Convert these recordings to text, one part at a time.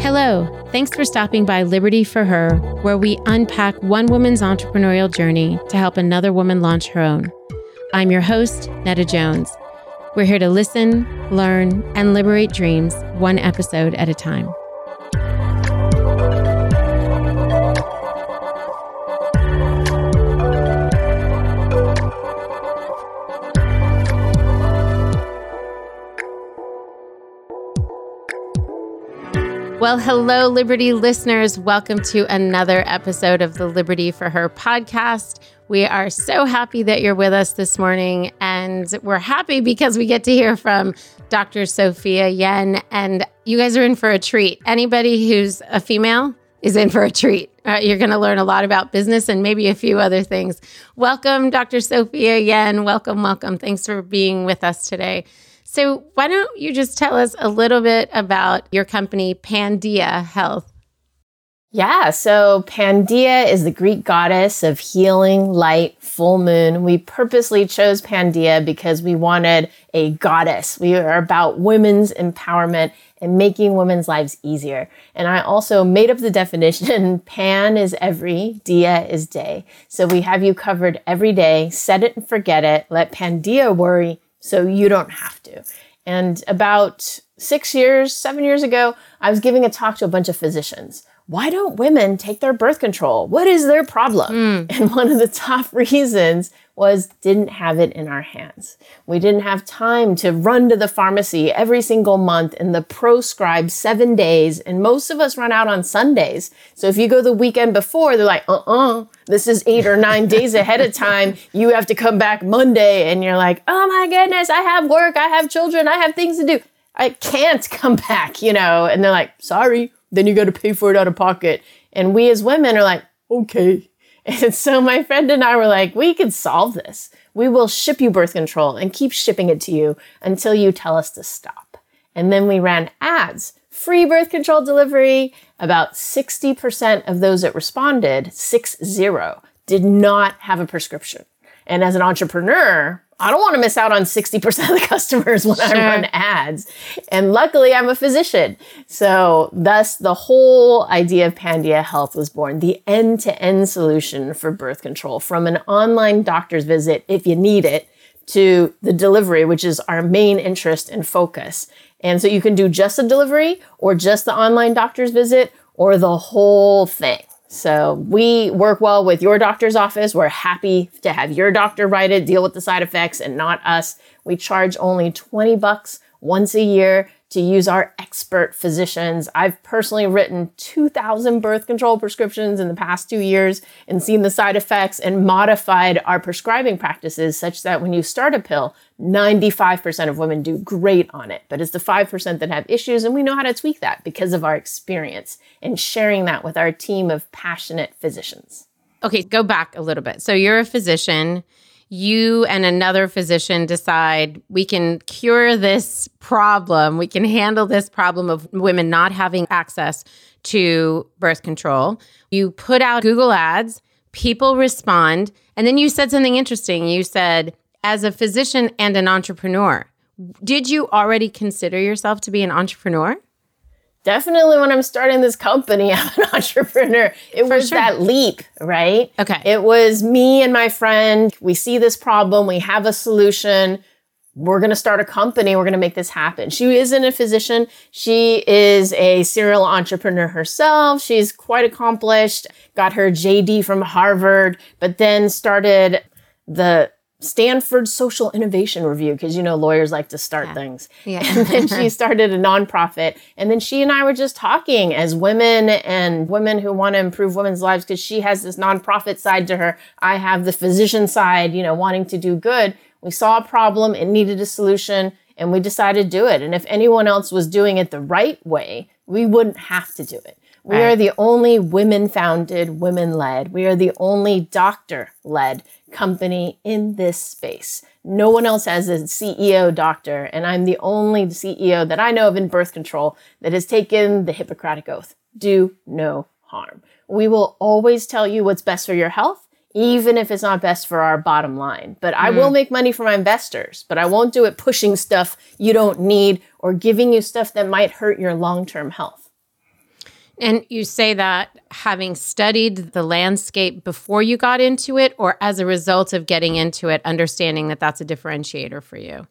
Hello, thanks for stopping by Liberty for Her, where we unpack one woman's entrepreneurial journey to help another woman launch her own. I'm your host, Netta Jones. We're here to listen, learn, and liberate dreams one episode at a time. Well, hello, Liberty listeners. Welcome to another episode of the Liberty for Her podcast. We are so happy that you're with us this morning, and we're happy because we get to hear from Dr. Sophia Yen, and you guys are in for a treat. Anybody who's a female is in for a treat. Uh, you're going to learn a lot about business and maybe a few other things. Welcome, Dr. Sophia Yen. Welcome, welcome. Thanks for being with us today. So, why don't you just tell us a little bit about your company, Pandia Health? Yeah, so Pandia is the Greek goddess of healing, light, full moon. We purposely chose Pandia because we wanted a goddess. We are about women's empowerment and making women's lives easier. And I also made up the definition Pan is every, Dia is day. So we have you covered every day. Set it and forget it. Let Pandia worry so you don't have to. And about six years, seven years ago, I was giving a talk to a bunch of physicians. Why don't women take their birth control? What is their problem? Mm. And one of the top reasons was didn't have it in our hands. We didn't have time to run to the pharmacy every single month in the proscribed seven days. And most of us run out on Sundays. So if you go the weekend before, they're like, uh uh-uh, uh this is eight or nine days ahead of time. You have to come back Monday. And you're like, oh my goodness, I have work, I have children, I have things to do. I can't come back, you know? And they're like, sorry. Then you got to pay for it out of pocket. And we as women are like, okay. And so my friend and I were like, we can solve this. We will ship you birth control and keep shipping it to you until you tell us to stop. And then we ran ads, free birth control delivery. About 60% of those that responded, six zero, did not have a prescription. And as an entrepreneur, I don't want to miss out on 60% of the customers when sure. I run ads. And luckily, I'm a physician. So, thus, the whole idea of Pandia Health was born the end to end solution for birth control from an online doctor's visit, if you need it, to the delivery, which is our main interest and focus. And so, you can do just a delivery or just the online doctor's visit or the whole thing. So we work well with your doctor's office. We're happy to have your doctor write it, deal with the side effects and not us. We charge only 20 bucks once a year to use our expert physicians. I've personally written 2,000 birth control prescriptions in the past two years and seen the side effects and modified our prescribing practices such that when you start a pill, 95% of women do great on it. But it's the 5% that have issues, and we know how to tweak that because of our experience and sharing that with our team of passionate physicians. Okay, go back a little bit. So you're a physician you and another physician decide we can cure this problem, we can handle this problem of women not having access to birth control. You put out Google ads, people respond, and then you said something interesting. You said, as a physician and an entrepreneur, did you already consider yourself to be an entrepreneur? Definitely when I'm starting this company, I'm an entrepreneur. It For was sure. that leap, right? Okay. It was me and my friend. We see this problem, we have a solution. We're going to start a company. We're going to make this happen. She isn't a physician. She is a serial entrepreneur herself. She's quite accomplished, got her JD from Harvard, but then started the Stanford Social Innovation Review, because you know lawyers like to start yeah. things. Yeah. and then she started a nonprofit. And then she and I were just talking as women and women who want to improve women's lives because she has this nonprofit side to her. I have the physician side, you know, wanting to do good. We saw a problem, it needed a solution, and we decided to do it. And if anyone else was doing it the right way, we wouldn't have to do it We Right. are the only women founded, women led. We are the only doctor led company in this space. No one else has a CEO doctor, and I'm the only CEO that I know of in birth control that has taken the Hippocratic Oath do no harm. We will always tell you what's best for your health, even if it's not best for our bottom line. But I will hmm. make money for my investors, but I won't do it pushing stuff you don't need or giving you stuff that might hurt your long term health. And you say that having studied the landscape before you got into it, or as a result of getting into it, understanding that that's a differentiator for you.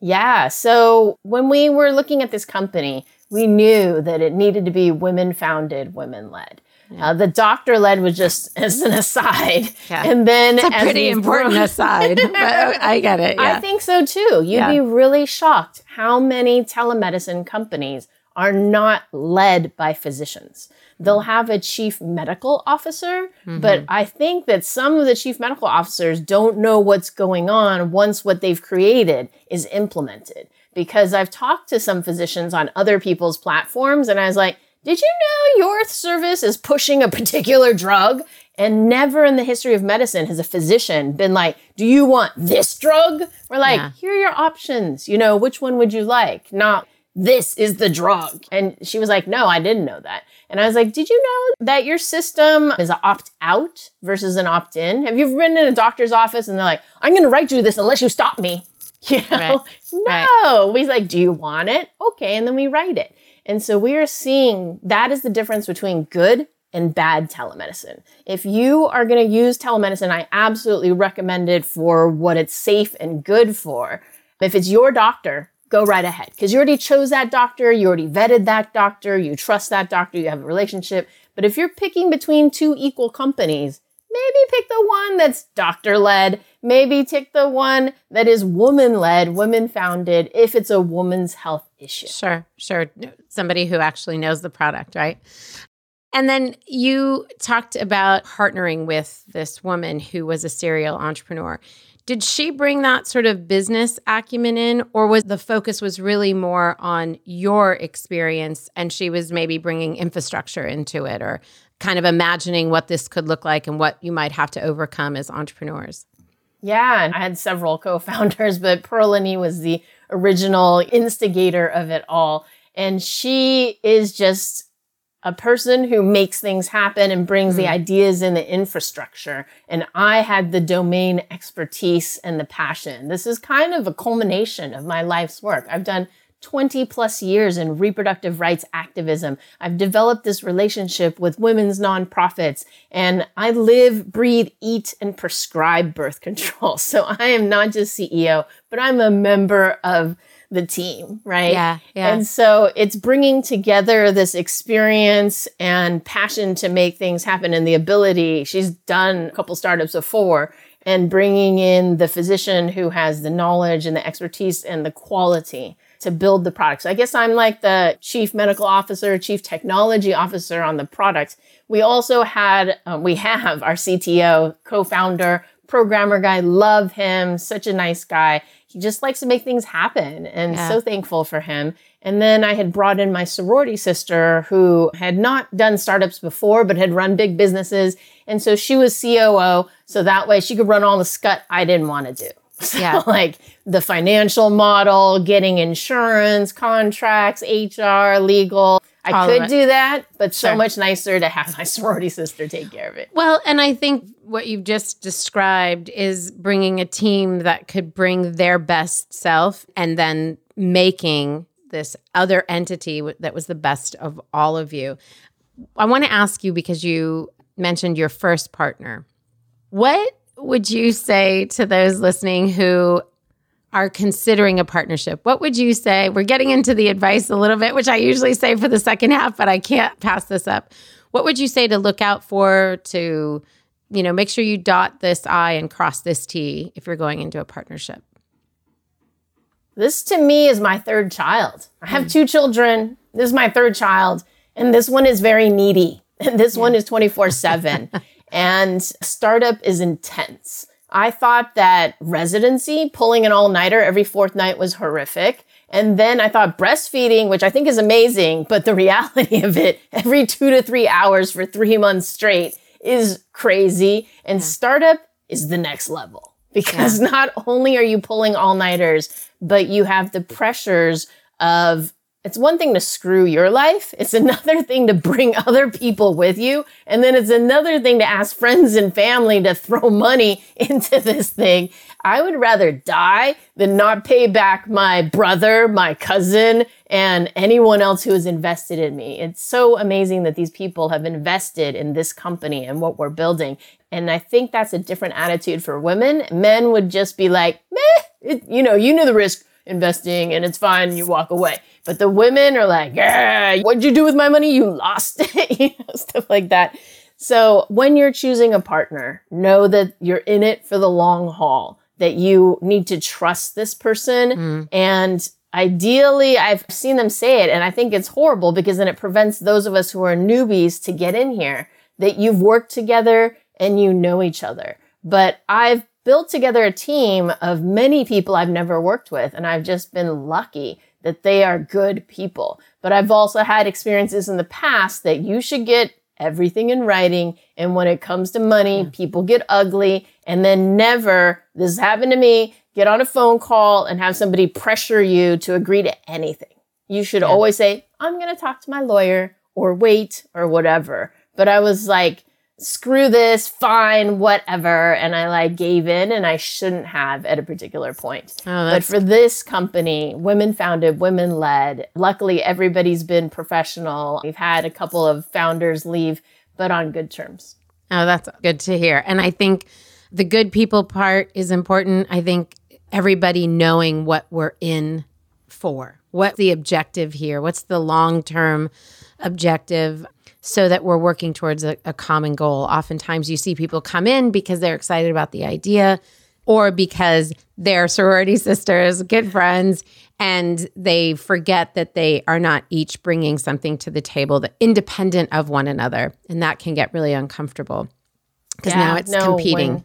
Yeah. So when we were looking at this company, we knew that it needed to be women founded, women led. Uh, the doctor led was just as an aside. Yeah. And then It's a pretty important grown- aside, but I get it. I think so too. You'd Yeah. be really shocked how many telemedicine companies are not led by physicians. They'll hmm. have a chief medical officer, mm-hmm. but I think that some of the chief medical officers don't know what's going on once what they've created is implemented. Because I've talked to some physicians on other people's platforms and I was like, did you know your service is pushing a particular drug? And never in the history of medicine has a physician been like, Do you want this drug? We're like, Yeah. Here are your options. You know, which one would you like? Not this is the drug. And she was like, No, I didn't know that. And I was like, Did you know that your system is an opt out versus an opt in? Have you ever been in a doctor's office and they're like, I'm going to write you this unless you stop me? You know? Right. No. We like, Do you want it? Okay. And then we write it. And so we are seeing that is the difference between good and bad telemedicine. If you are going to use telemedicine, I absolutely recommend it for what it's safe and good for. If it's your doctor, go right ahead because you already chose that doctor, you already vetted that doctor, you trust that doctor, you have a relationship. But if you're picking between two equal companies, maybe pick the one that's doctor led. Maybe pick the one that is woman led, women founded, if it's a woman's health issue. Sure, sure. Somebody who actually knows the product, right? And then you talked about partnering with this woman who was a serial entrepreneur. Did she bring that sort of business acumen in or was the focus was really more on your experience and she was maybe bringing infrastructure into it or kind of imagining what this could look like and what you might have to overcome as entrepreneurs? Yeah, and I had several co-founders, but Perla Ni was the original instigator of it all. And she is just a person who makes things happen and brings the mm. ideas and the infrastructure. And I had the domain expertise and the passion. This is kind of a culmination of my life's work. I've done 20 plus years in reproductive rights activism. I've developed this relationship with women's nonprofits and I live, breathe, eat, and prescribe birth control. So I am not just CEO, but I'm a member of the team, right? Yeah, yeah. And so it's bringing together this experience and passion to make things happen and the ability. She's done a couple startups before and bringing in the physician who has the knowledge and the expertise and the quality to build the product. So I guess I'm like the chief medical officer, chief technology officer on the product. We also had, um, we have our CTO, co-founder, programmer guy, love him, such a nice guy. He just likes to make things happen and Yeah. so thankful for him. And then I had brought in my sorority sister who had not done startups before, but had run big businesses. And so she was COO. So that way she could run all the scut I didn't want to do. So Yeah. like the financial model, getting insurance, contracts, HR, legal. I could do that, but so much nicer to have my sorority sister take care of it. Well, and I think what you've just described is bringing a team that could bring their best self and then making this other entity that was the best of all of you. I want to ask you because you mentioned your first partner. What would you say to those listening who are considering a partnership? What would you say? We're getting into the advice a little bit, which I usually say for the second half, but I can't pass this up. What would you say to look out for to, you know, make sure you dot this I and cross this T if you're going into a partnership? This to me is my third child. I have two children. This is my third child. And this one is very needy. And this one is 24 7. And startup is intense. I thought that residency, pulling an all nighter every fourth night was horrific. And then I thought breastfeeding, which I think is amazing, but the reality of it, every two to three hours for three months straight is crazy. And yeah. startup is the next level because yeah. not only are you pulling all nighters, but you have the pressures of it's one thing to screw your life. It's another thing to bring other people with you. And then it's another thing to ask friends and family to throw money into this thing. I would rather die than not pay back my brother, my cousin, and anyone else who has invested in me. It's so amazing that these people have invested in this company and what we're building. And I think that's a different attitude for women. Men would just be like, meh, it, you know, you knew the risk investing and it's fine, you walk away. But the women are like, yeah, what'd you do with my money? You lost it, you know, stuff like that. So when you're choosing a partner, know that you're in it for the long haul, that you need to trust this person. Mm. And ideally, I've seen them say it, and I think it's horrible because then it prevents those of us who are newbies to get in here, that you've worked together and you know each other. But I've built together a team of many people I've never worked with, and I've just been lucky that they are good people. But I've also had experiences in the past that you should get everything in writing. And when it comes to money, people get ugly and then never, this has happened to me, get on a phone call and have somebody pressure you to agree to anything. You should yeah. always say, I'm going to talk to my lawyer or wait or whatever. But I was like, screw this, fine, whatever. And I like gave in and I shouldn't have at a particular point. Oh, but for this company, women founded, women led, luckily everybody's been professional. We've had a couple of founders leave, but on good terms. Oh, that's good to hear. And I think the good people part is important. I think everybody knowing what we're in for. What's the objective here? What's the long term objective? So that we're working towards a, a common goal. Oftentimes, you see people come in because they're excited about the idea or because they're sorority sisters, good friends, and they forget that they are not each bringing something to the table that independent of one another, and that can get really uncomfortable because yeah, now it's no, competing. When,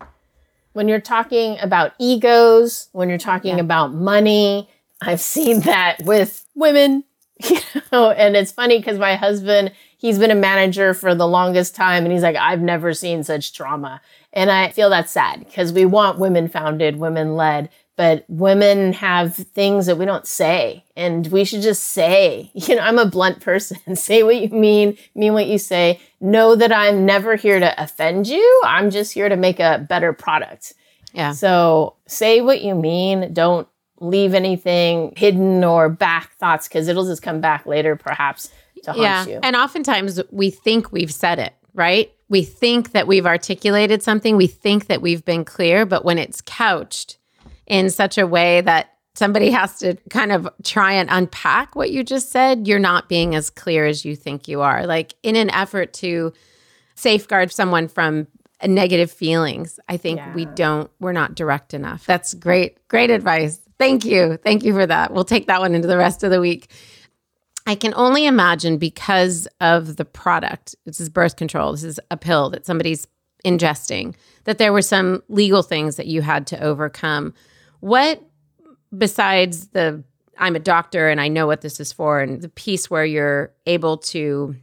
when, you're talking about egos, when you're talking yeah. about money, I've seen that with women, you know, and it's funny because my husband he's been a manager for the longest time and he's like i've never seen such drama and i feel that's sad because we want women founded women led but women have things that we don't say and we should just say you know i'm a blunt person. Say what you mean mean what you say. Know that i'm never here to offend you. I'm just here to make a better product. Yeah. So say what you mean. Don't leave anything hidden or back thoughts because it'll just come back later perhaps to haunt yeah. you. And oftentimes we think we've said it, right? We think that we've articulated something, we think that we've been clear, but when it's couched in such a way that somebody has to kind of try and unpack what you just said, you're not being as clear as you think you are. Like in an effort to safeguard someone from negative feelings, I think yeah. we don't, we're not direct enough. That's great, great advice. Thank you. Thank you for that. We'll take that one into the rest of the week. I can only imagine because of the product. This is birth control. This is a pill that somebody's ingesting. That there were some legal things that you had to overcome. What besides the I'm a doctor and I know what this is for and the piece where you're able to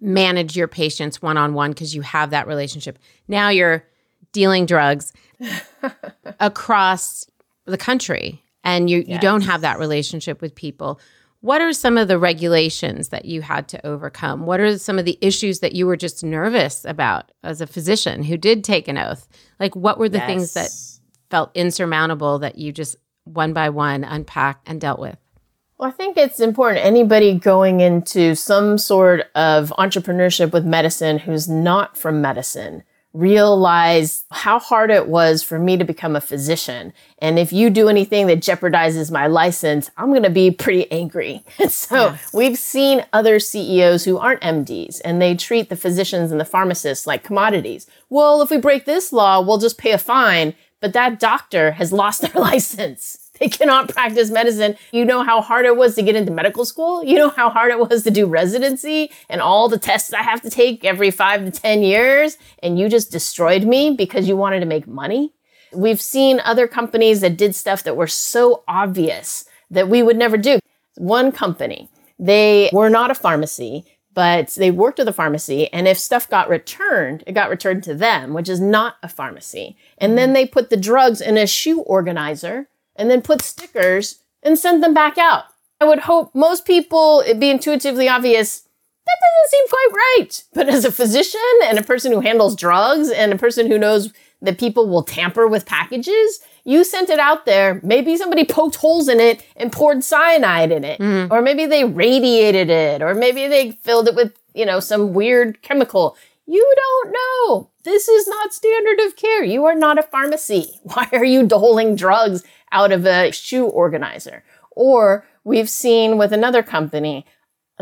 manage your patients one on one because you have that relationship. Now you're dealing drugs across the country and you, yes. you don't have that relationship with people. What are some of the regulations that you had to overcome? What are some of the issues that you were just nervous about as a physician who did take an oath? Like, what were the yes. things that felt insurmountable that you just one by one unpacked and dealt with? Well, I think it's important. Anybody going into some sort of entrepreneurship with medicine who's not from medicine realize how hard it was for me to become a physician. And if you do anything that jeopardizes my license, I'm going to be pretty angry. And so yes. we've seen other CEOs who aren't MDs and they treat the physicians and the pharmacists like commodities. Well, if we break this law, we'll just pay a fine. But that doctor has lost their license. They cannot practice medicine. You know how hard it was to get into medical school? You know how hard it was to do residency and all the tests I have to take every five to 10 years? And you just destroyed me because you wanted to make money? We've seen other companies that did stuff that were so obvious that we would never do. One company, they were not a pharmacy, but they worked with a pharmacy. And if stuff got returned, it got returned to them, which is not a pharmacy. And then mm. they put the drugs in a shoe organizer and then put stickers and sent them back out. I would hope most people, it'd be intuitively obvious that doesn't seem quite right. But as a physician and a person who handles drugs and a person who knows that people will tamper with packages, you sent it out there. Maybe somebody poked holes in it and poured cyanide in it. Mm. Or maybe they radiated it. Or maybe they filled it with, you know, some weird chemical. You don't know. This is not standard of care. You are not a pharmacy. Why are you doling drugs out of a shoe organizer? Or we've seen with another company,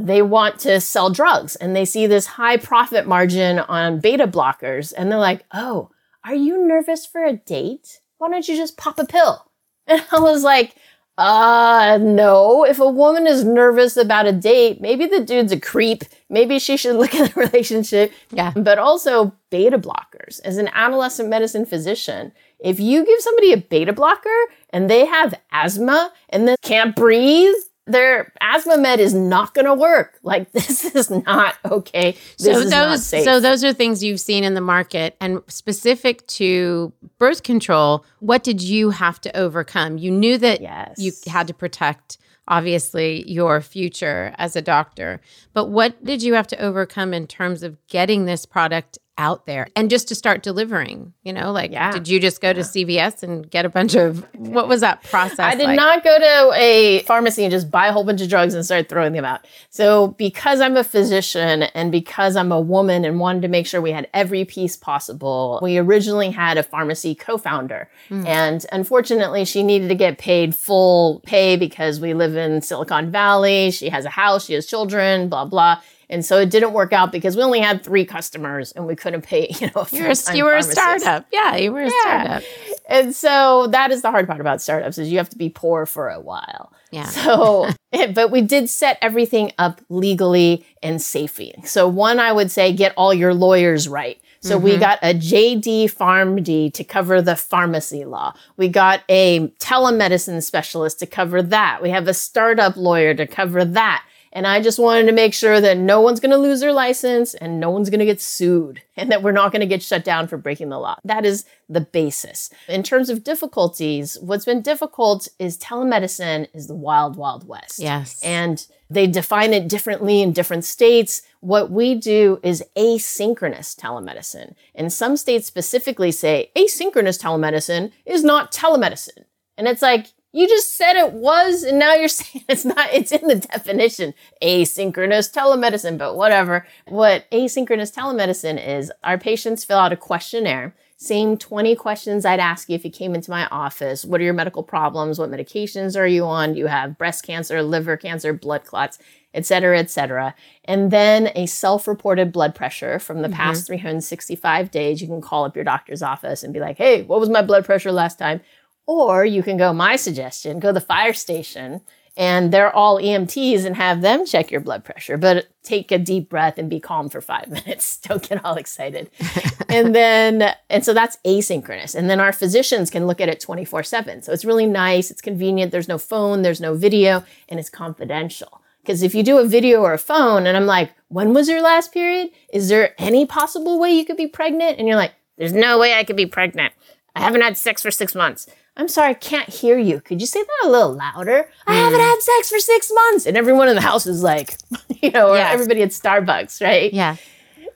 they want to sell drugs and they see this high profit margin on beta blockers and they're like, oh, are you nervous for a date? Why don't you just pop a pill? And I was like, uh, no. If a woman is nervous about a date, maybe the dude's a creep. Maybe she should look at the relationship. Yeah. But also beta blockers. As an adolescent medicine physician, if you give somebody a beta blocker and they have asthma and then can't breathe, their asthma med is not going to work. Like this is not okay. This so those so those are things you've seen in the market and specific to birth control, what did you have to overcome? You knew that yes. you had to protect obviously your future as a doctor. But what did you have to overcome in terms of getting this product out there and just to start delivering you know like yeah. did you just go yeah. to cvs and get a bunch of what was that process i did like? not go to a pharmacy and just buy a whole bunch of drugs and start throwing them out so because i'm a physician and because i'm a woman and wanted to make sure we had every piece possible we originally had a pharmacy co-founder mm. and unfortunately she needed to get paid full pay because we live in silicon valley she has a house she has children blah blah and so it didn't work out because we only had three customers and we couldn't pay, you know, You're a, you were a startup. Yeah, you were a yeah. startup. And so that is the hard part about startups is you have to be poor for a while. Yeah. So, but we did set everything up legally and safely. So one, I would say, get all your lawyers right. So mm-hmm. we got a JD PharmD to cover the pharmacy law. We got a telemedicine specialist to cover that. We have a startup lawyer to cover that. And I just wanted to make sure that no one's going to lose their license and no one's going to get sued and that we're not going to get shut down for breaking the law. That is the basis. In terms of difficulties, what's been difficult is telemedicine is the wild, wild west. Yes. And they define it differently in different states. What we do is asynchronous telemedicine. And some states specifically say asynchronous telemedicine is not telemedicine. And it's like, you just said it was, and now you're saying it's not. It's in the definition asynchronous telemedicine, but whatever. What asynchronous telemedicine is, our patients fill out a questionnaire. Same 20 questions I'd ask you if you came into my office. What are your medical problems? What medications are you on? Do you have breast cancer, liver cancer, blood clots, et cetera, et cetera? And then a self reported blood pressure from the mm-hmm. past 365 days. You can call up your doctor's office and be like, hey, what was my blood pressure last time? Or you can go, my suggestion, go to the fire station and they're all EMTs and have them check your blood pressure. But take a deep breath and be calm for five minutes. Don't get all excited. and then, and so that's asynchronous. And then our physicians can look at it 24 7. So it's really nice. It's convenient. There's no phone, there's no video, and it's confidential. Because if you do a video or a phone and I'm like, when was your last period? Is there any possible way you could be pregnant? And you're like, there's no way I could be pregnant. I haven't had sex for six months. I'm sorry, I can't hear you. Could you say that a little louder? Mm. I haven't had sex for six months. And everyone in the house is like, you know, yes. everybody at Starbucks, right? Yeah.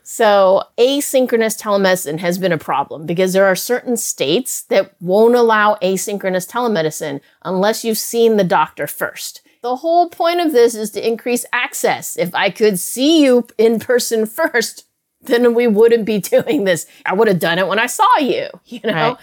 So asynchronous telemedicine has been a problem because there are certain states that won't allow asynchronous telemedicine unless you've seen the doctor first. The whole point of this is to increase access. If I could see you in person first, then we wouldn't be doing this. I would have done it when I saw you, you know? Right.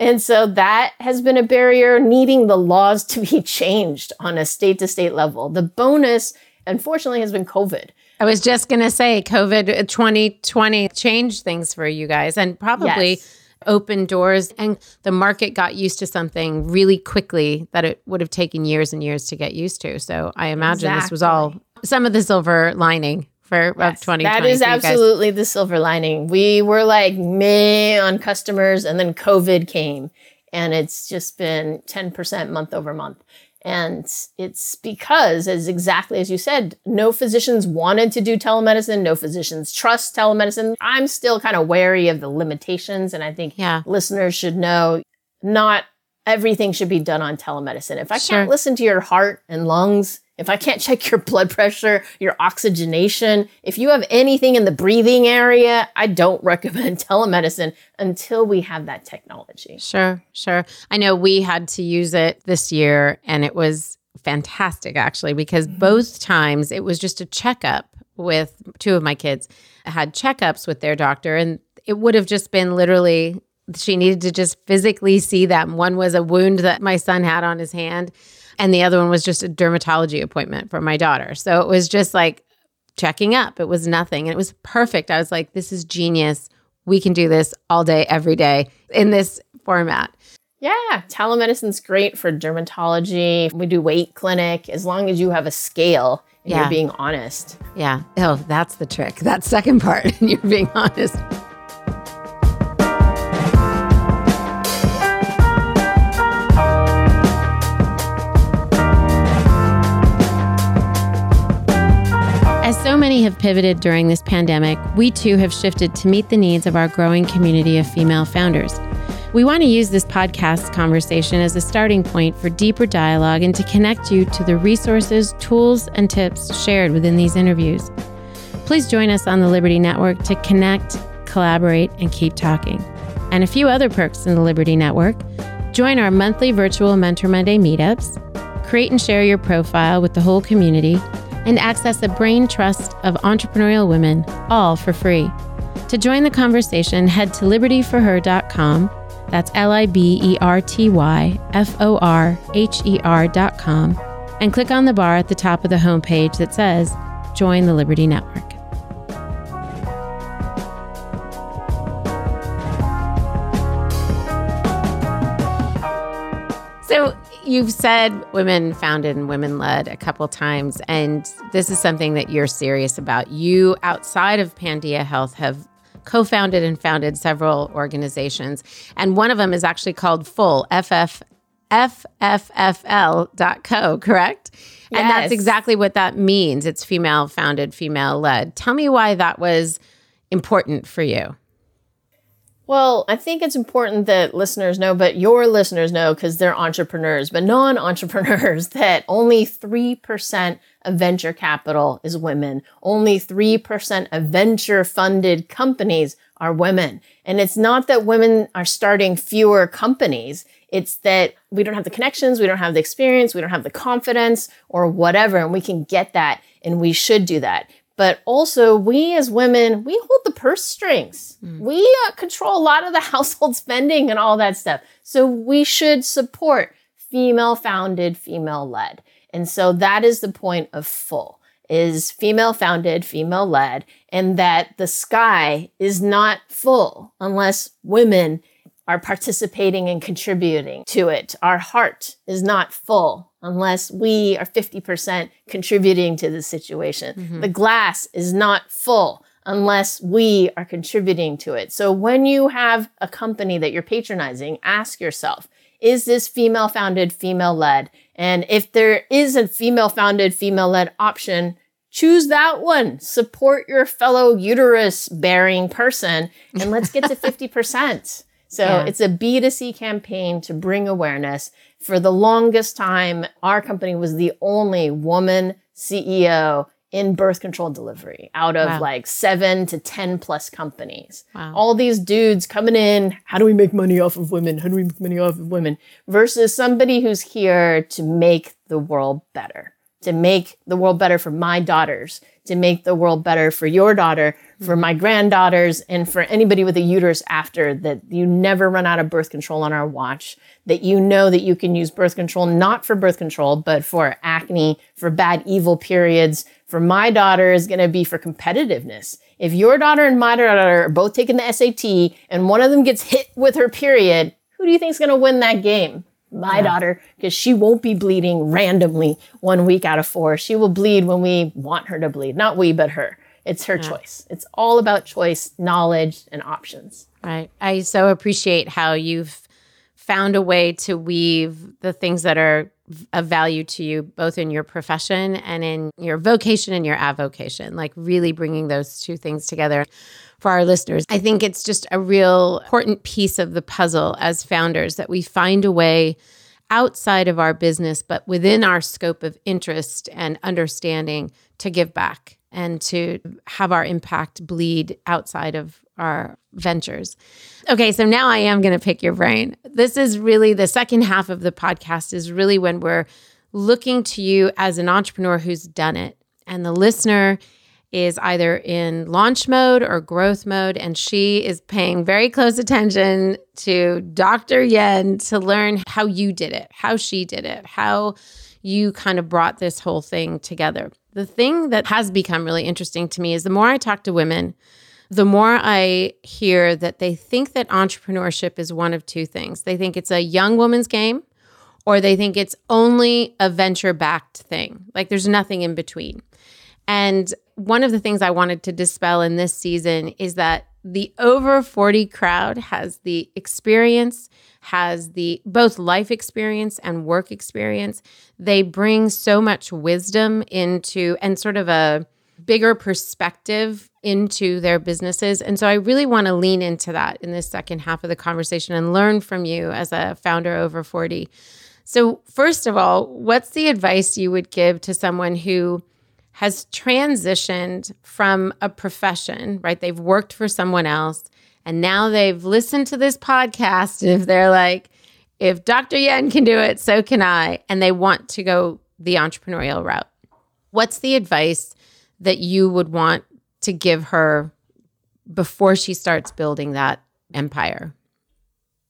And so that has been a barrier needing the laws to be changed on a state to state level. The bonus, unfortunately, has been COVID. I was just going to say COVID uh, 2020 changed things for you guys and probably yes. opened doors. And the market got used to something really quickly that it would have taken years and years to get used to. So I imagine exactly. this was all some of the silver lining for yes, of 2020. That is absolutely the silver lining. We were like meh on customers and then COVID came and it's just been 10% month over month. And it's because, as exactly as you said, no physicians wanted to do telemedicine, no physicians trust telemedicine. I'm still kind of wary of the limitations. And I think Yeah. listeners should know not everything should be done on telemedicine. If I Sure. can't listen to your heart and lungs, if I can't check your blood pressure, your oxygenation, if you have anything in the breathing area, I don't recommend telemedicine until we have that technology. Sure, sure. I know we had to use it this year and it was fantastic actually because mm-hmm. both times it was just a checkup with two of my kids had checkups with their doctor and it would have just been literally she needed to just physically see them. One was a wound that my son had on his hand and the other one was just a dermatology appointment for my daughter. So it was just like checking up. It was nothing and it was perfect. I was like this is genius. We can do this all day every day in this format. Yeah, telemedicine's great for dermatology. We do weight clinic as long as you have a scale and Yeah. you're being honest. Yeah. Oh, that's the trick. That second part. And you're being honest. Many have pivoted during this pandemic, we too have shifted to meet the needs of our growing community of female founders. We want to use this podcast conversation as a starting point for deeper dialogue and to connect you to the resources, tools, and tips shared within these interviews. Please join us on the Liberty Network to connect, collaborate, and keep talking. And a few other perks in the Liberty Network join our monthly virtual Mentor Monday meetups, create and share your profile with the whole community, and access a brain trust of entrepreneurial women, all for free. To join the conversation, head to libertyforher.com. That's L I B E R T Y F O R H E R.com. And click on the bar at the top of the homepage that says Join the Liberty Network. You've said women founded and women led a couple times, and this is something that you're serious about. You, outside of Pandia Health, have co-founded and founded several organizations, and one of them is actually called Full FF FFFL.co, correct? And that's exactly what that means. It's female founded, female led. Tell me why that was important for you. Well, I think it's important that listeners know, but your listeners know because they're entrepreneurs, but non entrepreneurs, that only 3% of venture capital is women. Only 3% of venture funded companies are women. And it's not that women are starting fewer companies. It's that we don't have the connections, we don't have the experience, we don't have the confidence or whatever. And we can get that and we should do that. But also, we as women, we hold the purse strings. We uh, control a lot of the household spending and all that stuff. So we should support female founded, female led. And so that is the point of full is female founded, female led, and that the sky is not full unless women are participating and contributing to it. Our heart is not full unless we are 50% contributing to the situation. Mm-hmm. The glass is not full unless we are contributing to it. So when you have a company that you're patronizing, ask yourself, is this female founded, female led? And if there is a female founded, female led option, choose that one. Support your fellow uterus bearing person and let's get to 50%. So Yeah. it's a B2C campaign to bring awareness. For the longest time, our company was the only woman CEO in birth control delivery out of Wow. like seven to 10 plus companies. Wow. All these dudes coming in, how do we make money off of women? How do we make money off of women? Versus somebody who's here to make the world better, to make the world better for my daughters, to make the world better for your daughter, for my granddaughters, and for anybody with a uterus after that you never run out of birth control on our watch, that you know that you can use birth control not for birth control, but for acne, for bad, evil periods. For my daughter is going to be for competitiveness. If your daughter and my daughter are both taking the SAT and one of them gets hit with her period, who do you think is going to win that game? My daughter, because she won't be bleeding randomly one week out of four. She will bleed when we want her to bleed. Not we, but her. It's her choice. It's all about choice, knowledge, and options. Right. I so appreciate how you've found a way to weave the things that are of value to you both in your profession and in your vocation and your avocation like really bringing those two things together for our listeners i think it's just a real important piece of the puzzle as founders that we find a way outside of our business but within our scope of interest and understanding to give back and to have our impact bleed outside of our ventures. Okay, so now I am going to pick your brain. This is really the second half of the podcast, is really when we're looking to you as an entrepreneur who's done it. And the listener is either in launch mode or growth mode, and she is paying very close attention to Dr. Yen to learn how you did it, how she did it, how you kind of brought this whole thing together. The thing that has become really interesting to me is the more I talk to women, the more I hear that they think that entrepreneurship is one of two things. They think it's a young woman's game, or they think it's only a venture backed thing. Like there's nothing in between. And one of the things I wanted to dispel in this season is that the over 40 crowd has the experience, has the both life experience and work experience. They bring so much wisdom into and sort of a bigger perspective into their businesses. And so I really want to lean into that in this second half of the conversation and learn from you as a founder over 40. So, first of all, what's the advice you would give to someone who has transitioned from a profession, right? They've worked for someone else and now they've listened to this podcast. And if they're like, if Dr. Yen can do it, so can I. And they want to go the entrepreneurial route. What's the advice that you would want to give her before she starts building that empire?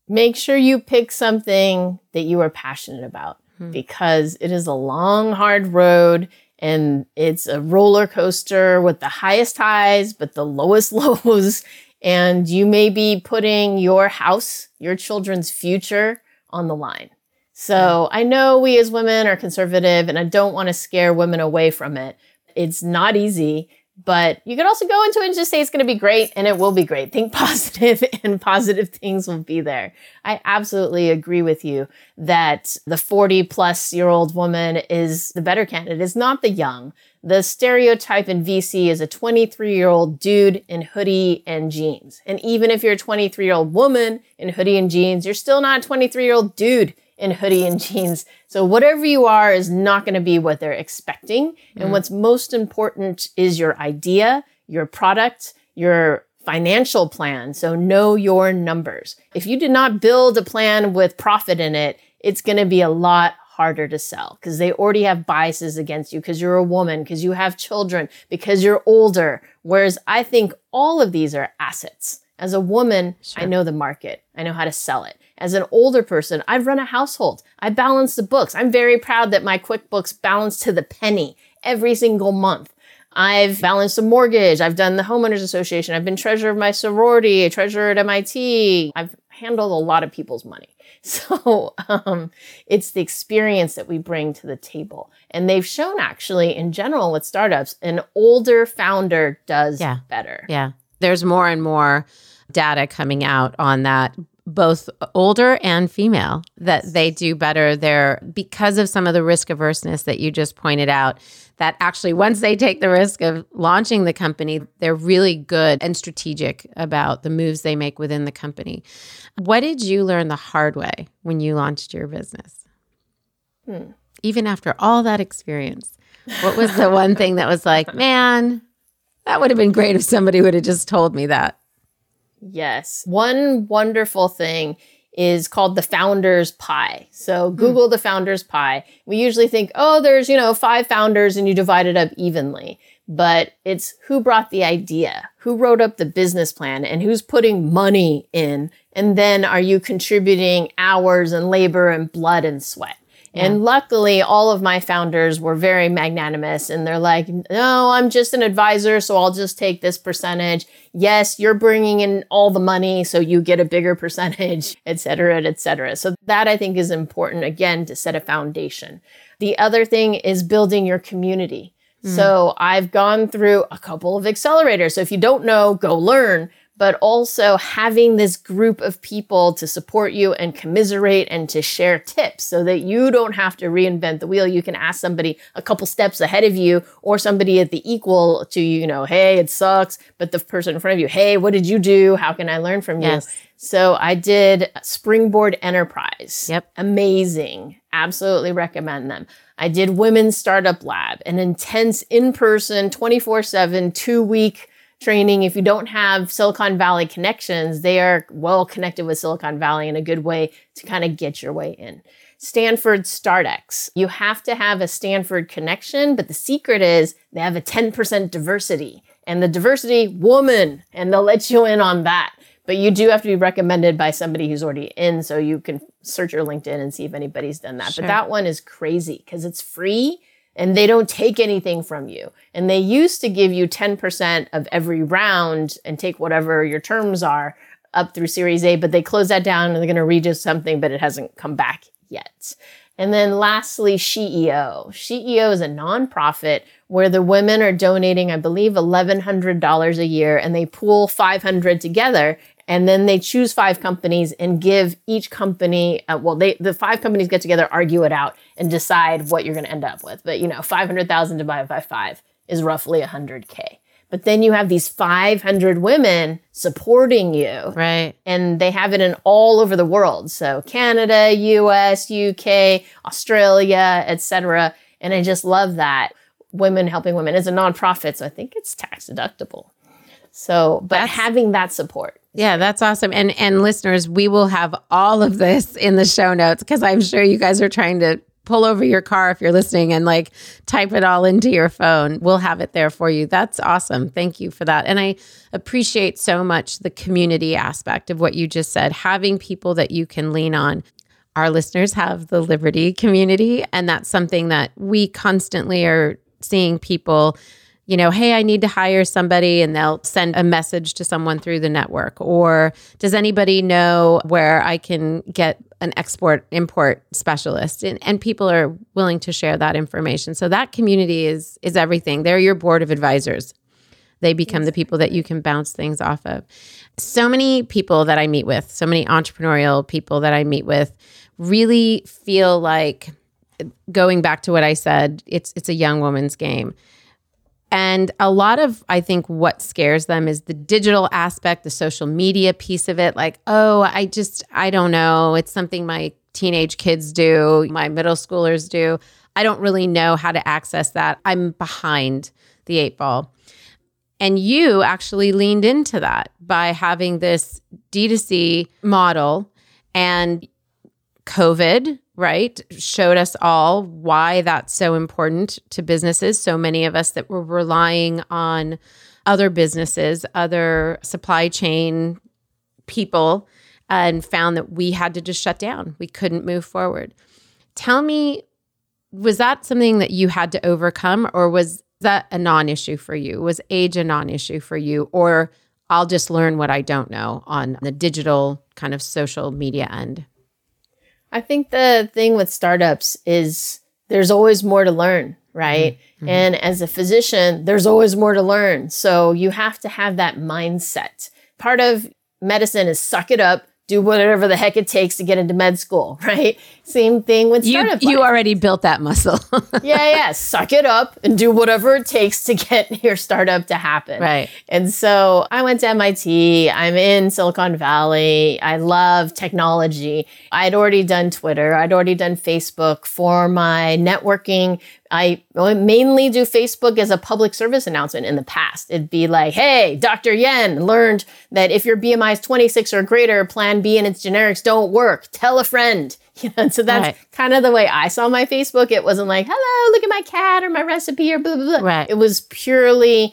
Make sure you pick something that you are passionate about hmm. because it is a long, hard road and it's a roller coaster with the highest highs, but the lowest lows. And you may be putting your house, your children's future on the line. So I know we as women are conservative and I don't want to scare women away from it. It's not easy, but you can also go into it and just say it's going to be great and it will be great. Think positive and positive things will be there. I absolutely agree with you that the 40 plus year old woman is the better candidate. It's not the young. The stereotype in VC is a 23 year old dude in hoodie and jeans. And even if you're a 23 year old woman in hoodie and jeans, you're still not a 23 year old dude in hoodie and jeans. So whatever you are is not going to be what they're expecting. Mm. And what's most important is your idea, your product, your financial plan. So know your numbers. If you did not build a plan with profit in it, it's going to be a lot harder to sell because they already have biases against you because you're a woman, because you have children, because you're older. Whereas I think all of these are assets. As a woman, sure. I know the market. I know how to sell it. As an older person, I've run a household. I balance the books. I'm very proud that my QuickBooks balance to the penny every single month. I've balanced a mortgage. I've done the homeowners association. I've been treasurer of my sorority, treasurer at MIT. I've handled a lot of people's money. So um, it's the experience that we bring to the table. And they've shown actually in general with startups, an older founder does yeah. better. Yeah. There's more and more data coming out on that both older and female that they do better there because of some of the risk averseness that you just pointed out that actually once they take the risk of launching the company they're really good and strategic about the moves they make within the company. What did you learn the hard way when you launched your business? Hmm. even after all that experience what was the one thing that was like man that would have been great if somebody would have just told me that Yes. One wonderful thing is called the founder's pie. So hmm. Google mm. the founder's pie. We usually think, oh, there's, you know, five founders and you divide it up evenly. But it's who brought the idea, who wrote up the business plan, and who's putting money in. And then are you contributing hours and labor and blood and sweat? And luckily, all of my founders were very magnanimous and they're like, no, I'm just an advisor, so I'll just take this percentage. Yes, you're bringing in all the money, so you get a bigger percentage, et cetera, et cetera. So that I think is important, again, to set a foundation. The other thing is building your community. Mm. So I've gone through a couple of accelerators. So if you don't know, go learn. But also having this group of people to support you and commiserate and to share tips so that you don't have to reinvent the wheel. You can ask somebody a couple steps ahead of you or somebody at the equal to you, you know, hey, it sucks. But the person in front of you, hey, what did you do? How can I learn from you? So I did Springboard Enterprise. Yep. Amazing. Absolutely recommend them. I did Women's Startup Lab, an intense in person, 24 7, two week training. If you don't have Silicon Valley connections, they are well connected with Silicon Valley in a good way to kind of get your way in. Stanford StartX. You have to have a Stanford connection, but the secret is they have a 10% diversity and the diversity woman, and they'll let you in on that. But you do have to be recommended by somebody who's already in, so you can search your LinkedIn and see if anybody's done that. Sure. But that one is crazy because it's free and they don't take anything from you. And they used to give you 10% of every round and take whatever your terms are up through Series A, but they closed that down and they're going to redo something, but it hasn't come back yet. And then lastly, SheEO. SheEO is a nonprofit where the women are donating, I believe, $1,100 a year and they pool 500 together and then they choose five companies and give each company uh, well they the five companies get together argue it out and decide what you're going to end up with. But you know 500000 divided by 5 is roughly 100k but then you have these 500 women supporting you. Right. and they have it in all over the world. So canada us uk australia etc and i just love that women helping women. It's a nonprofit so i think it's tax deductible. So but That's- having that support Yeah, that's awesome. And and listeners, we will have all of this in the show notes because I'm sure you guys are trying to pull over your car if you're listening and like type it all into your phone. We'll have it there for you. That's awesome. Thank you for that. And I appreciate so much the community aspect of what you just said, having people that you can lean on. Our listeners have the Liberty community, and that's something that we constantly are seeing people you know, hey, I need to hire somebody, and they'll send a message to someone through the network. Or does anybody know where I can get an export import specialist? And, and people are willing to share that information. So that community is is everything. They're your board of advisors. They become the people that you can bounce things off of. So many people that I meet with, so many entrepreneurial people that I meet with, really feel like going back to what I said, it's it's a young woman's game. And a lot of, I think, what scares them is the digital aspect, the social media piece of it. Like, oh, I just, I don't know. It's something my teenage kids do, my middle schoolers do. I don't really know how to access that. I'm behind the eight ball. And you actually leaned into that by having this D2C model and COVID, right, showed us all why that's so important to businesses. So many of us that were relying on other businesses, other supply chain people, and found that we had to just shut down. We couldn't move forward. Tell me, was that something that you had to overcome, or was that a non issue for you? Was age a non issue for you? Or I'll just learn what I don't know on the digital kind of social media end? I think the thing with startups is there's always more to learn, right? Mm-hmm. And as a physician, there's always more to learn. So you have to have that mindset. Part of medicine is suck it up, do whatever the heck it takes to get into med school, right? Same thing with You, startup. you life. already built that muscle. yeah, yeah. Suck it up and do whatever it takes to get your startup to happen. Right. And so I went to MIT. I'm in Silicon Valley. I love technology. I'd already done Twitter. I'd already done Facebook for my networking. I mainly do Facebook as a public service announcement in the past. It'd be like, hey, Dr. Yen learned that if your BMI is 26 or greater, plan B and its generics don't work. Tell a friend. You know, so that's Right. kind of the way I saw my Facebook. It wasn't like, hello, look at my cat or my recipe or blah, blah, blah. Right. It was purely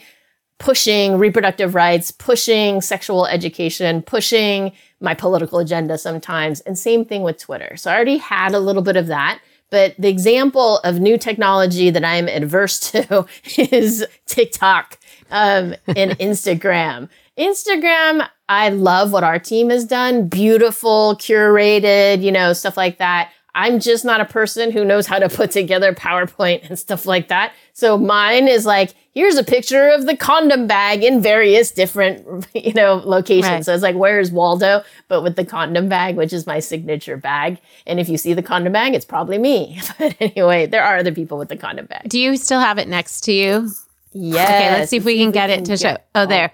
pushing reproductive rights, pushing sexual education, pushing my political agenda sometimes. And same thing with Twitter. So I already had a little bit of that. But the example of new technology that I'm adverse to is TikTok um, and Instagram. Instagram, I love what our team has done. Beautiful, curated, you know, stuff like that. I'm just not a person who knows how to put together PowerPoint and stuff like that. So mine is like, here's a picture of the condom bag in various different, you know, locations. Right. So it's like, where's Waldo? But with the condom bag, which is my signature bag. And if you see the condom bag, it's probably me. But anyway, there are other people with the condom bag. Do you still have it next to you? Yes. Okay, let's see if we can get it to show. Oh, there.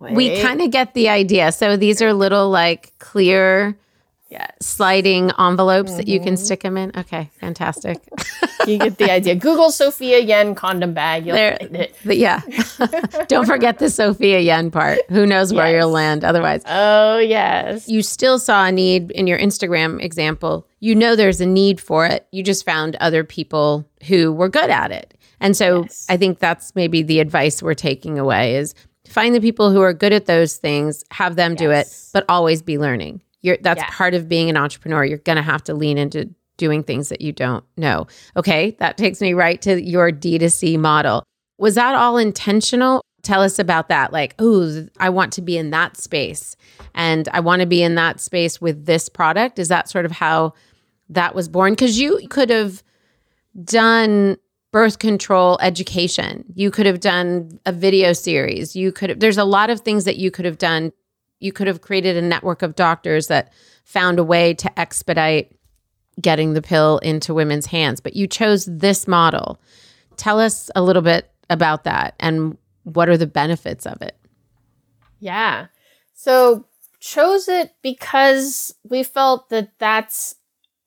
Oh, we kind of get the idea. So these are little like clear yes. sliding envelopes mm-hmm. that you can mm-hmm. stick them in. Okay, fantastic. you get the idea. Google Sophia Yen condom bag. You'll there, find it. yeah. Don't forget the Sophia Yen part. Who knows yes. where you'll land otherwise. Oh, yes. You still saw a need in your Instagram example. You know there's a need for it. You just found other people who were good at it. And so yes. I think that's maybe the advice we're taking away is find the people who are good at those things, have them yes. do it, but always be learning. You're, that's yeah. part of being an entrepreneur. You're going to have to lean into doing things that you don't know. Okay, that takes me right to your D2C model. Was that all intentional? Tell us about that. Like, oh, I want to be in that space and I want to be in that space with this product. Is that sort of how that was born? Because you could have done birth control education. You could have done a video series. You could have, there's a lot of things that you could have done you could have created a network of doctors that found a way to expedite getting the pill into women's hands, but you chose this model. Tell us a little bit about that and what are the benefits of it? Yeah. So, chose it because we felt that that's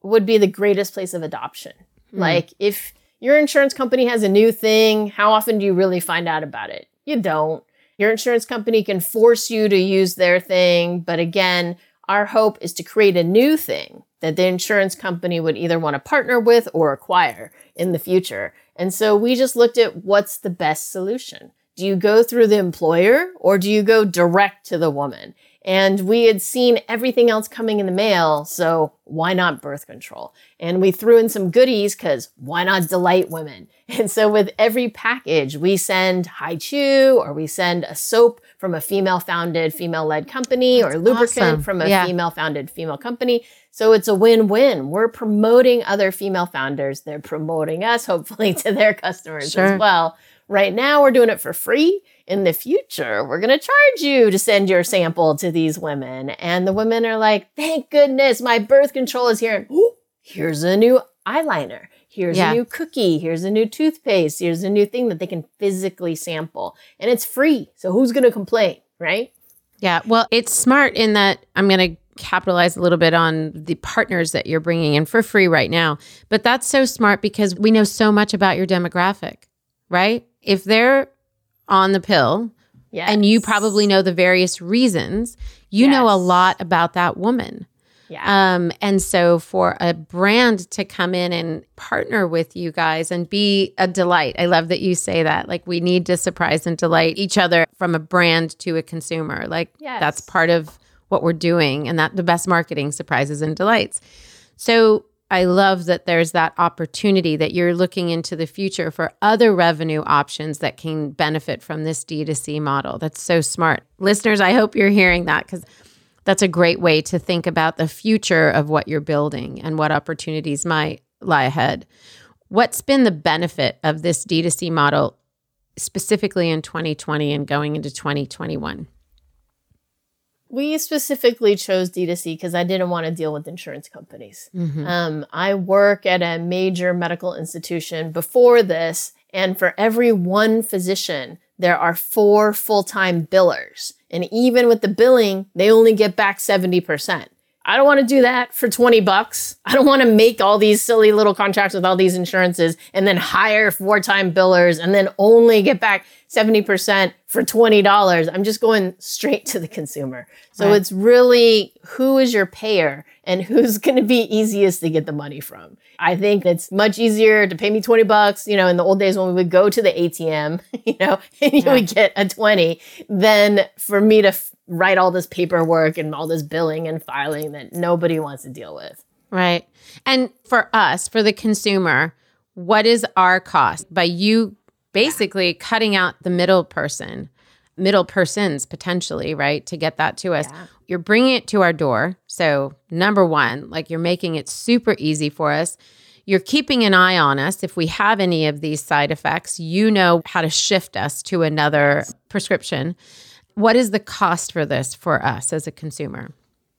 would be the greatest place of adoption. Mm. Like if your insurance company has a new thing, how often do you really find out about it? You don't. Your insurance company can force you to use their thing, but again, our hope is to create a new thing that the insurance company would either want to partner with or acquire in the future. And so we just looked at what's the best solution. Do you go through the employer or do you go direct to the woman? And we had seen everything else coming in the mail, so why not birth control? And we threw in some goodies because why not delight women? And so with every package, we send Hi-Chew or we send a soap from a female founded, female led company That's or lubricant awesome. from a yeah. female founded, female company. So it's a win win. We're promoting other female founders. They're promoting us, hopefully, to their customers sure. as well. Right now, we're doing it for free. In the future, we're going to charge you to send your sample to these women. And the women are like, thank goodness my birth control is here. And ooh, here's a new eyeliner. Here's yeah. a new cookie. Here's a new toothpaste. Here's a new thing that they can physically sample. And it's free. So who's going to complain, right? Yeah. Well, it's smart in that I'm going to capitalize a little bit on the partners that you're bringing in for free right now. But that's so smart because we know so much about your demographic, right? If they're on the pill yes. and you probably know the various reasons, you yes. know a lot about that woman. Yeah. Um, and so for a brand to come in and partner with you guys and be a delight, I love that you say that. Like we need to surprise and delight each other from a brand to a consumer. Like yes. that's part of what we're doing, and that the best marketing surprises and delights. So I love that there's that opportunity that you're looking into the future for other revenue options that can benefit from this D2C model. That's so smart. Listeners, I hope you're hearing that because that's a great way to think about the future of what you're building and what opportunities might lie ahead. What's been the benefit of this D2C model specifically in 2020 and going into 2021? We specifically chose D2C because I didn't want to deal with insurance companies. Mm-hmm. Um, I work at a major medical institution before this, and for every one physician, there are four full time billers. And even with the billing, they only get back 70%. I don't want to do that for 20 bucks. I don't want to make all these silly little contracts with all these insurances and then hire four time billers and then only get back 70% for $20. I'm just going straight to the consumer. So right. it's really who is your payer and who's going to be easiest to get the money from. I think it's much easier to pay me 20 bucks, you know, in the old days when we would go to the ATM, you know, and you yeah. would get a 20 than for me to f- write all this paperwork and all this billing and filing that nobody wants to deal with. Right. And for us, for the consumer, what is our cost by you basically cutting out the middle person? middle persons potentially, right? To get that to us. Yeah. You're bringing it to our door. So, number one, like you're making it super easy for us. You're keeping an eye on us. If we have any of these side effects, you know how to shift us to another prescription. What is the cost for this for us as a consumer?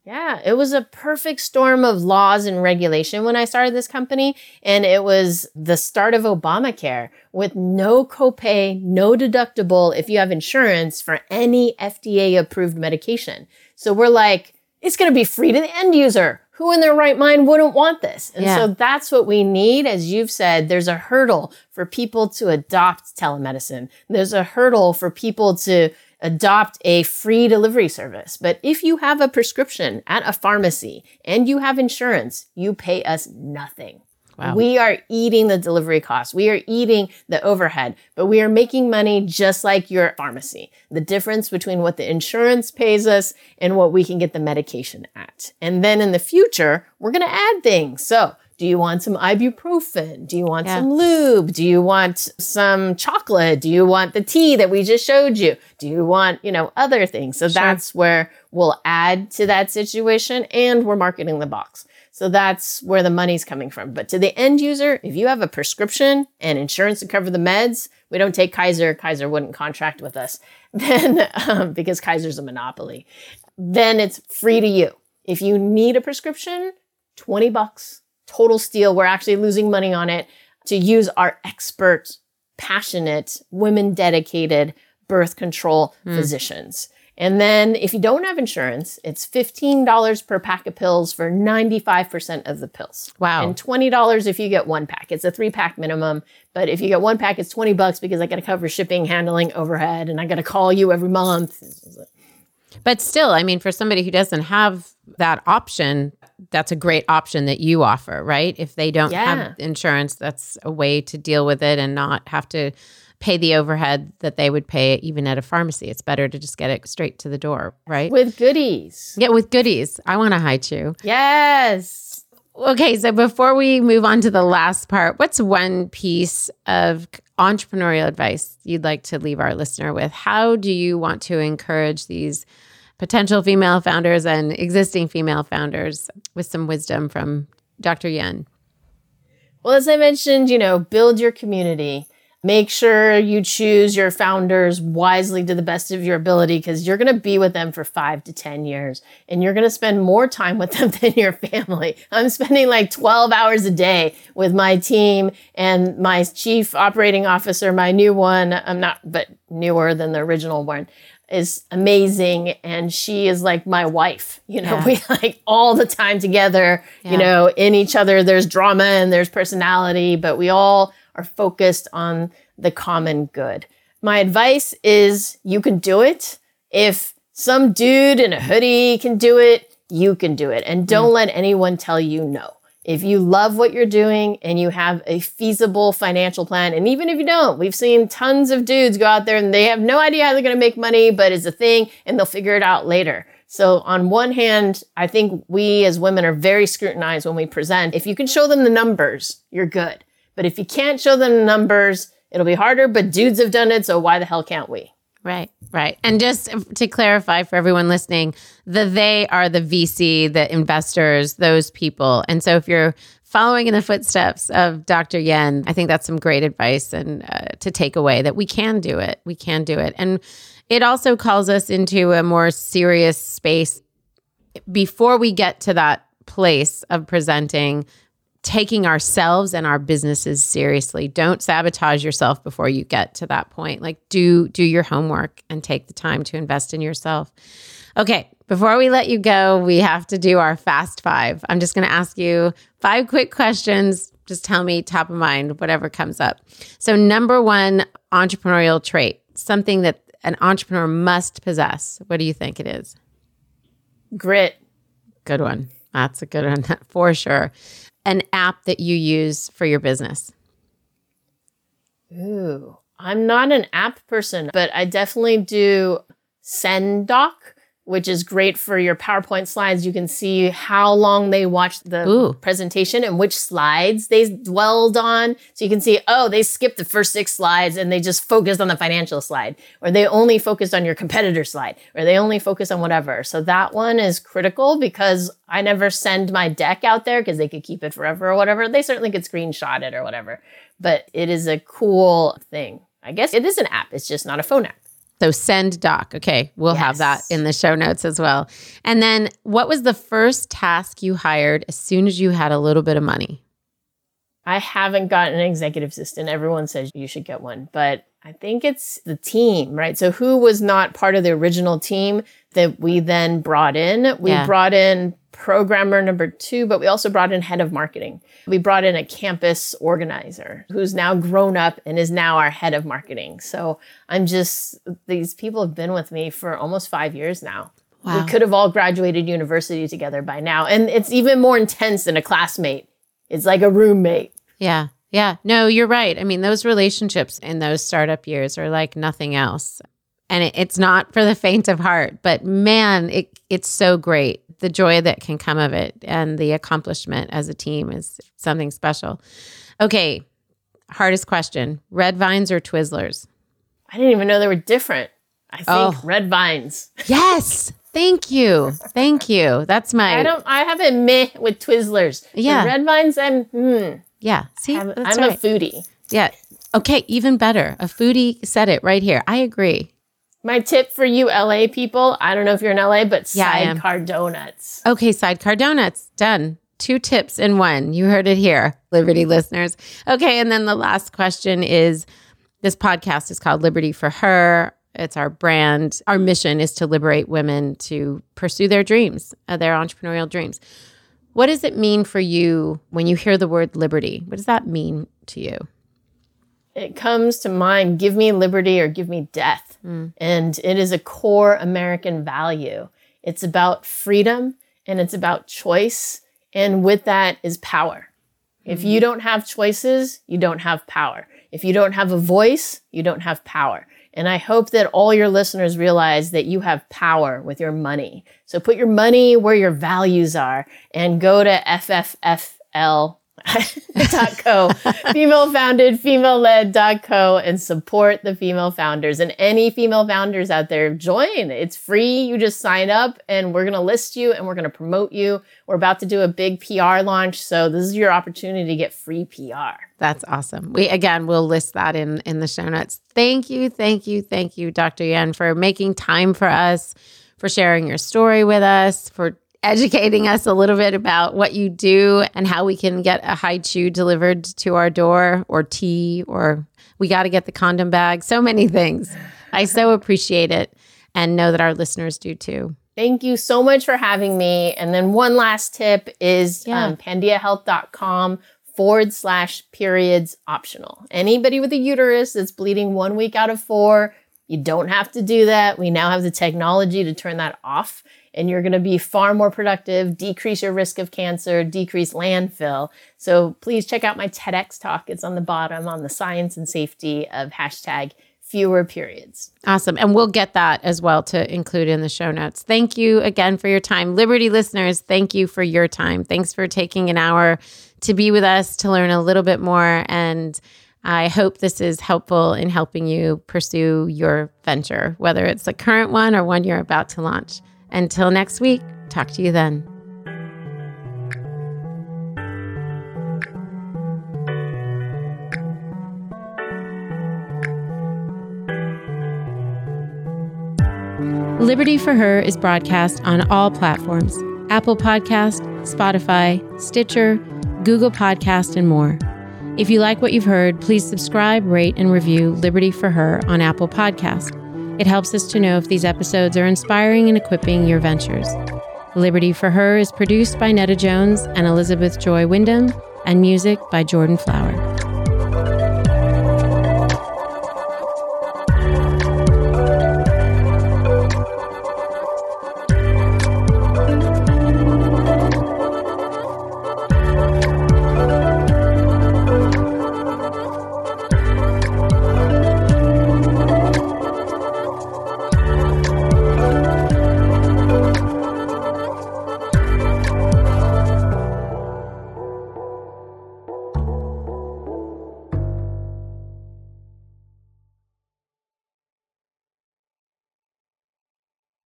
Yeah, it was a perfect storm of laws and regulation when I started this company. And it was the start of Obamacare with no copay, no deductible if you have insurance for any FDA approved medication. So we're like, it's going to be free to the end user. Who in their right mind wouldn't want this? And yeah. so that's what we need. As you've said, there's a hurdle for people to adopt telemedicine. There's a hurdle for people to adopt a free delivery service. But if you have a prescription at a pharmacy and you have insurance, you pay us nothing. Wow. We are eating the delivery costs. We are eating the overhead, but we are making money just like your pharmacy. The difference between what the insurance pays us and what we can get the medication at. And then in the future, we're going to add things. So do you want some ibuprofen? Do you want yeah. some lube? Do you want some chocolate? Do you want the tea that we just showed you? Do you want, you know, other things? So sure. that's where we'll add to that situation and we're marketing the box. So that's where the money's coming from. But to the end user, if you have a prescription and insurance to cover the meds, we don't take Kaiser. Kaiser wouldn't contract with us then um, because Kaiser's a monopoly. Then it's free to you. If you need a prescription, 20 bucks total steal. We're actually losing money on it to use our expert, passionate, women dedicated birth control mm. physicians. And then if you don't have insurance, it's $15 per pack of pills for 95% of the pills. Wow. And $20 if you get one pack. It's a three pack minimum. But if you get one pack, it's 20 bucks because I got to cover shipping, handling, overhead, and I got to call you every month. But still, I mean, for somebody who doesn't have that option, that's a great option that you offer, right? If they don't yeah. have insurance, that's a way to deal with it and not have to pay the overhead that they would pay even at a pharmacy. It's better to just get it straight to the door, right? With goodies. Yeah, with goodies. I want to Hi-Chew. Yes. Okay, so before we move on to the last part, what's one piece of entrepreneurial advice you'd like to leave our listener with? How do you want to encourage these potential female founders and existing female founders with some wisdom from Dr. Yen? Well, as I mentioned, you know, build your community. Make sure you choose your founders wisely to the best of your ability because you're going to be with them for five to 10 years and you're going to spend more time with them than your family. I'm spending like 12 hours a day with my team and my chief operating officer, my new one. I'm not, but newer than the original one is amazing and she is like my wife you know yeah. we like all the time together yeah. you know in each other there's drama and there's personality but we all are focused on the common good my advice is you can do it if some dude in a hoodie can do it you can do it and don't mm. let anyone tell you no if you love what you're doing and you have a feasible financial plan, and even if you don't, we've seen tons of dudes go out there and they have no idea how they're going to make money, but it's a thing and they'll figure it out later. So, on one hand, I think we as women are very scrutinized when we present. If you can show them the numbers, you're good. But if you can't show them the numbers, it'll be harder. But dudes have done it, so why the hell can't we? Right, right. And just to clarify for everyone listening, the they are the VC, the investors, those people. And so if you're following in the footsteps of Dr. Yen, I think that's some great advice and uh, to take away that we can do it. We can do it. And it also calls us into a more serious space before we get to that place of presenting taking ourselves and our businesses seriously. Don't sabotage yourself before you get to that point. Like do do your homework and take the time to invest in yourself. Okay, before we let you go, we have to do our fast 5. I'm just going to ask you five quick questions. Just tell me top of mind whatever comes up. So number 1 entrepreneurial trait, something that an entrepreneur must possess. What do you think it is? Grit. Good one. That's a good one for sure an app that you use for your business? Ooh, I'm not an app person, but I definitely do SendDoc, which is great for your PowerPoint slides. You can see how long they watched the Ooh. presentation and which slides they dwelled on. So you can see, oh, they skipped the first six slides and they just focused on the financial slide, or they only focused on your competitor slide, or they only focused on whatever. So that one is critical because I never send my deck out there because they could keep it forever or whatever. They certainly could screenshot it or whatever, but it is a cool thing. I guess it is an app. It's just not a phone app. So send doc. Okay. We'll have that in the show notes as well. And then what was the first task you hired as soon as you had a little bit of money? I haven't gotten an executive assistant. Everyone says you should get one, but I think it's the team, right? So who was not part of the original team that we then brought in? We Yeah. brought in programmer number two, but we also brought in head of marketing. We brought in a campus organizer who's now grown up and is now our head of marketing. So I'm just, these people have been with me for almost five years now. Wow. We could have all graduated university together by now. And it's even more intense than a classmate. It's like a roommate. Yeah. Yeah. No, you're right. I mean, those relationships in those startup years are like nothing else. And it, it's not for the faint of heart, but man, it, it's so great. The joy that can come of it and the accomplishment as a team is something special. Okay. Hardest question red vines or Twizzlers? I didn't even know they were different. I think Oh. red vines. Yes. Thank you. Thank you. That's my, I don't. I have a meh with Twizzlers. The Yeah. red vines. I'm. Hmm. Yeah. See, I'm, I'm a foodie. yeah. Okay. Even better. A foodie said it right here. I agree. My tip for you LA people. I don't know if you're in LA, but Yeah, sidecar donuts. Okay, sidecar donuts. Done. Two tips in one. You heard it here, Liberty listeners. Okay, and then the last question is this podcast is called Liberty for Her. It's our brand. Our mission is to liberate women to pursue their dreams, uh, their entrepreneurial dreams. What does it mean for you when you hear the word liberty? What does that mean to you? It comes to mind. Give me liberty or give me death, hmm. and it is a core American value. It's about freedom and it's about choice, and with that is power. If you hmm. don't have choices, you don't have power. If you don't have a voice, you don't have power. And I hope that all your listeners realize that you have power with your money. So put your money where your values are and go to FFFL. co female founded female led co and support the female founders and any female founders out there join it's free you just sign up and we're going to list you and we're going to promote you we're about to do a big pr launch so this is your opportunity to get free pr That's awesome. We again we'll list that in in the show notes. Thank you, thank you, thank you, Dr. Yen, for making time for us, for sharing your story with us, for educating us a little bit about what you do and how we can get a Hi-Chew delivered to our door or tea or we got to get the condom bag. So many things. I so appreciate it and know that our listeners do too. Thank you so much for having me. And then one last tip is Yeah. um, pandiahealth.com forward slash periods optional. Anybody with a uterus that's bleeding one week out of four, you don't have to do that. We now have the technology to turn that off. And you're going to be far more productive, decrease your risk of cancer, decrease landfill. So please check out my TEDx talk. It's on the bottom on the science and safety of hashtag fewer periods. Awesome. And we'll get that as well to include in the show notes. Thank you again for your time. Liberty listeners, thank you for your time. Thanks for taking an hour to be with us to learn a little bit more. And I hope this is helpful in helping you pursue your venture, whether it's the current one or one you're about to launch. Until next week, talk to you then. Liberty for Her is broadcast on all platforms Apple Podcast, Spotify, Stitcher, Google Podcast, and more. If you like what you've heard, please subscribe, rate, and review Liberty for Her on Apple Podcast. It helps us to know if these episodes are inspiring and equipping your ventures. Liberty for Her is produced by Netta Jones and Elizabeth Joy Wyndham, and music by Jordan Flower.